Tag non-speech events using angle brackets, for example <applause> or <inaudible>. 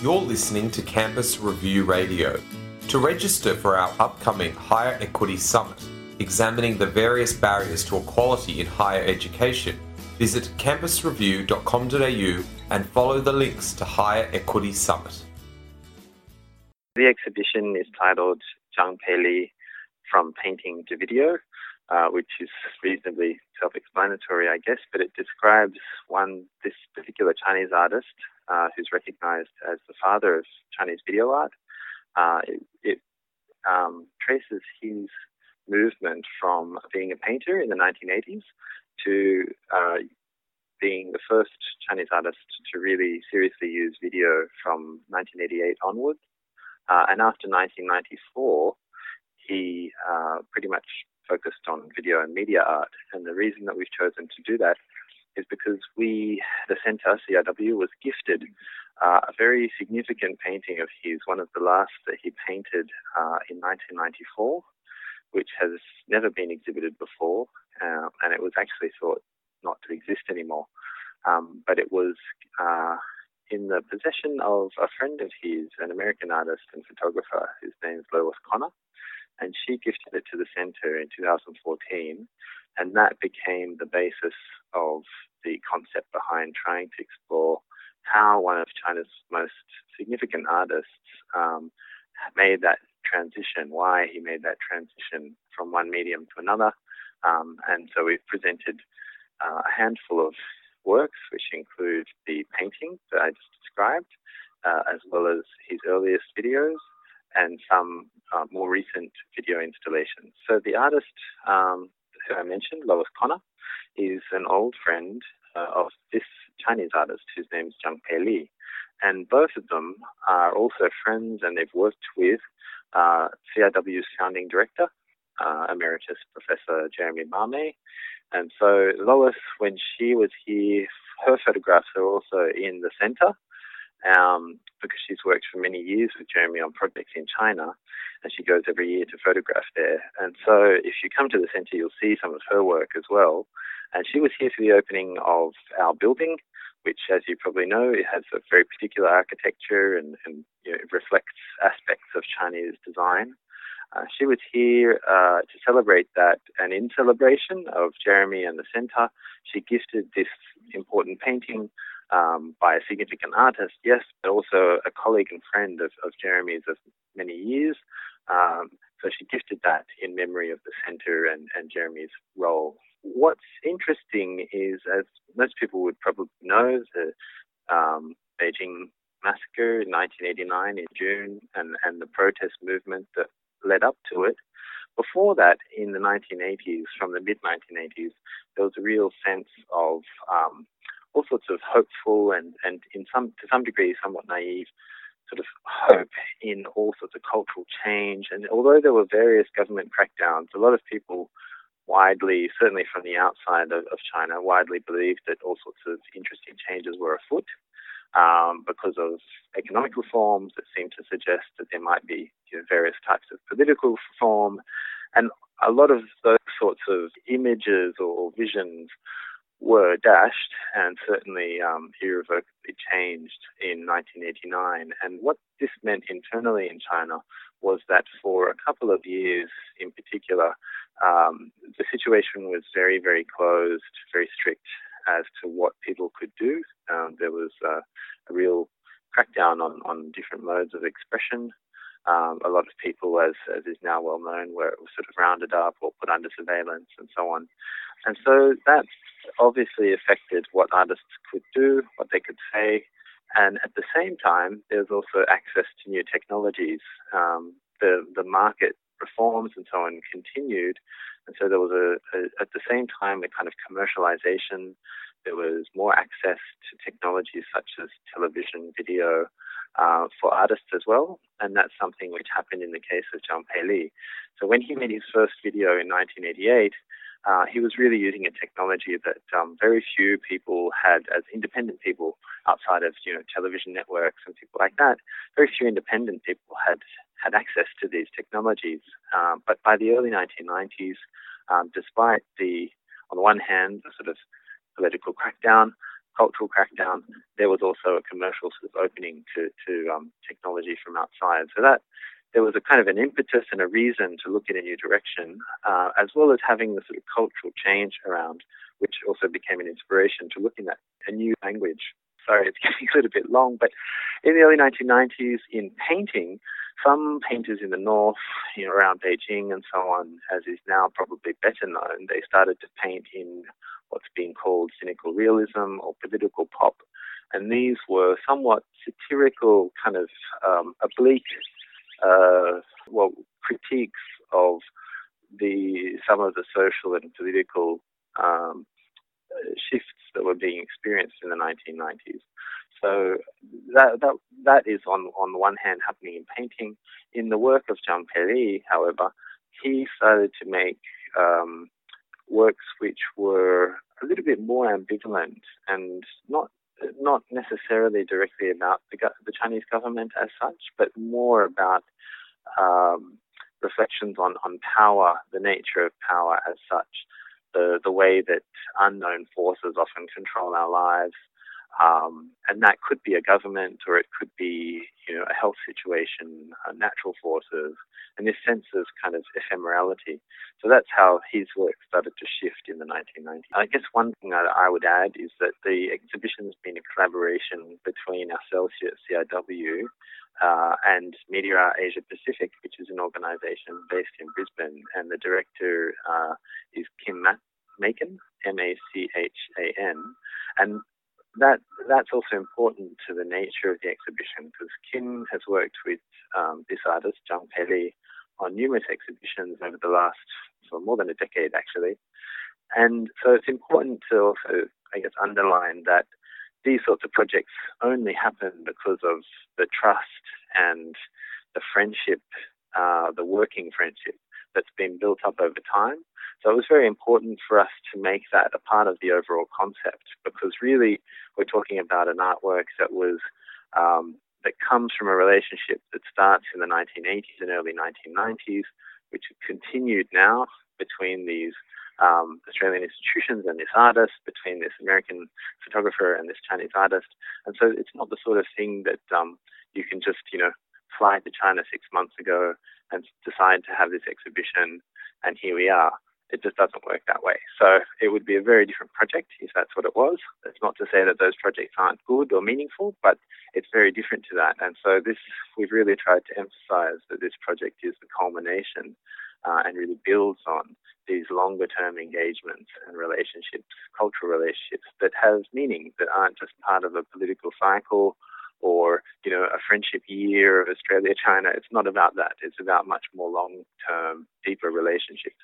You're listening to Campus Review Radio. To register for our upcoming Higher Equity Summit, examining the various barriers to equality in higher education, visit campusreview.com.au and follow the links to Higher Equity Summit. The exhibition is titled Zhang Peili From Painting to Video, uh, which is reasonably self-explanatory, I guess, but it describes one, this particular Chinese artist uh, who's recognized as the father of Chinese video art. Uh, it, it um, traces his movement from being a painter in the 1980s to uh, being the first Chinese artist to really seriously use video from 1988 onwards. Uh, and after 1994, he uh, pretty much focused on video and media art. And the reason that we've chosen to do that is because we, the centre, CIW, was gifted uh, a very significant painting of his, one of the last that he painted uh, in 1994, which has never been exhibited before, uh, and it was actually thought not to exist anymore. Um, but it was uh, in the possession of a friend of his, an American artist and photographer. His name is Lois Conner, and she gifted it to the center in 2014, and that became the basis of the concept behind trying to explore how one of China's most significant artists um, made that transition, why he made that transition from one medium to another. Um, and so we've presented uh, a handful of works, which include the painting that I just described, uh, as well as his earliest videos and some uh, more recent video installations. So the artist um, who I mentioned, Lois Conner, is an old friend uh, of this Chinese artist whose name is Zhang Peili. And both of them are also friends and they've worked with uh, CIW's founding director, uh, Emeritus Professor Geremie Barmé. And so Lois, when she was here, her photographs are also in the center um, because she's worked many years with Geremie on projects in China, and she goes every year to photograph there. And so, if you come to the centre, you'll see some of her work as well. And she was here for the opening of our building, which, as you probably know, it has a very particular architecture and, and you know, reflects aspects of Chinese design. Uh, she was here uh, to celebrate that, and in celebration of Geremie and the centre, she gifted this important painting um, by a significant artist, yes, but also a colleague and friend of, of Geremie's of many years. Um, so she gifted that in memory of the centre and, and Geremie's role. What's interesting is, as most people would probably know, the um, Beijing massacre in 1989 in June and, and the protest movement that led up to it. Before that, in the 1980s, from the mid 1980s, there was a real sense of um, all sorts of hopeful and, and in some to some degree somewhat naive sort of hope in all sorts of cultural change. And although there were various government crackdowns, a lot of people widely, certainly from the outside of, of China, widely believed that all sorts of interesting changes were afoot. Um, because of economic reforms that seemed to suggest that there might be you know, various types of political reform. And a lot of those sorts of images or visions were dashed and certainly um, irrevocably changed in 1989. And what this meant internally in China was that for a couple of years in particular, um, the situation was very, very closed, very strict as to what people could do. Um, there was uh, a real crackdown on, on different modes of expression. Um, a lot of people, as, as is now well known, were, were sort of rounded up or put under surveillance and so on. And so that obviously affected what artists could do, what they could say, and at the same time, there's also access to new technologies. Um, the the market reforms and so on continued, and so there was a, a at the same time a kind of commercialization. There was more access to technologies such as television, video, uh, for artists as well, and that's something which happened in the case of Zhang Peili. So when he made his first video in 1988, uh, he was really using a technology that um, very few people had as independent people outside of you know television networks and people like that. Very few independent people had had access to these technologies. Um, but by the early 1990s, um, despite the on the one hand the sort of political crackdown, cultural crackdown, there was also a commercial sort of opening to, to um, technology from outside. So that there was a kind of an impetus and a reason to look in a new direction, uh, as well as having the sort of cultural change around, which also became an inspiration to looking at a new language. Sorry, it's <laughs> getting a little bit long, but in the early 1990s, in painting, some painters in the north, you know, around Beijing and so on, as is now probably better known, they started to paint in what's been called cynical realism or political pop. And these were somewhat satirical, kind of um, oblique, uh, well, critiques of the some of the social and political um, shifts that were being experienced in the 1990s. So that that that is on on the one hand happening in painting. In the work of Zhang Peili, however, he started to make um, works which were a little bit more ambivalent and not not necessarily directly about the, the Chinese government as such, but more about um, reflections on, on power, the nature of power as such, the, the way that unknown forces often control our lives, um, and that could be a government or it could be, you know, a health situation, uh, natural forces, and this sense of kind of ephemerality. So that's how his work started to shift in the 1990s. I guess one thing I, I would add is that the exhibition has been a collaboration between ourselves here at CIW uh, and Media Art Asia Pacific, which is an organization based in Brisbane, and the director uh, is Kim Machan, M-A-C-H-A-N, and that that's also important to the nature of the exhibition because Kim has worked with um, this artist, Zhang Peili, on numerous exhibitions over the last for more than a decade actually. And so it's important to also, I guess, underline that these sorts of projects only happen because of the trust and the friendship, uh, the working friendship that's been built up over time. So it was very important for us to make that a part of the overall concept because really we're talking about an artwork that was um, that comes from a relationship that starts in the 1980s and early 1990s, which continued now between these um, Australian institutions and this artist, between this American photographer and this Chinese artist. And so it's not the sort of thing that um, you can just, you know, fly to China six months ago and decide to have this exhibition, and here we are. It just doesn't work that way. So it would be a very different project if that's what it was. It's not to say that those projects aren't good or meaningful, but it's very different to that. And so this, we've really tried to emphasize that this project is the culmination uh, and really builds on these longer term engagements and relationships, cultural relationships that have meaning, that aren't just part of a political cycle or you know a friendship year of Australia China. It's not about that. It's about much more long term, deeper relationships.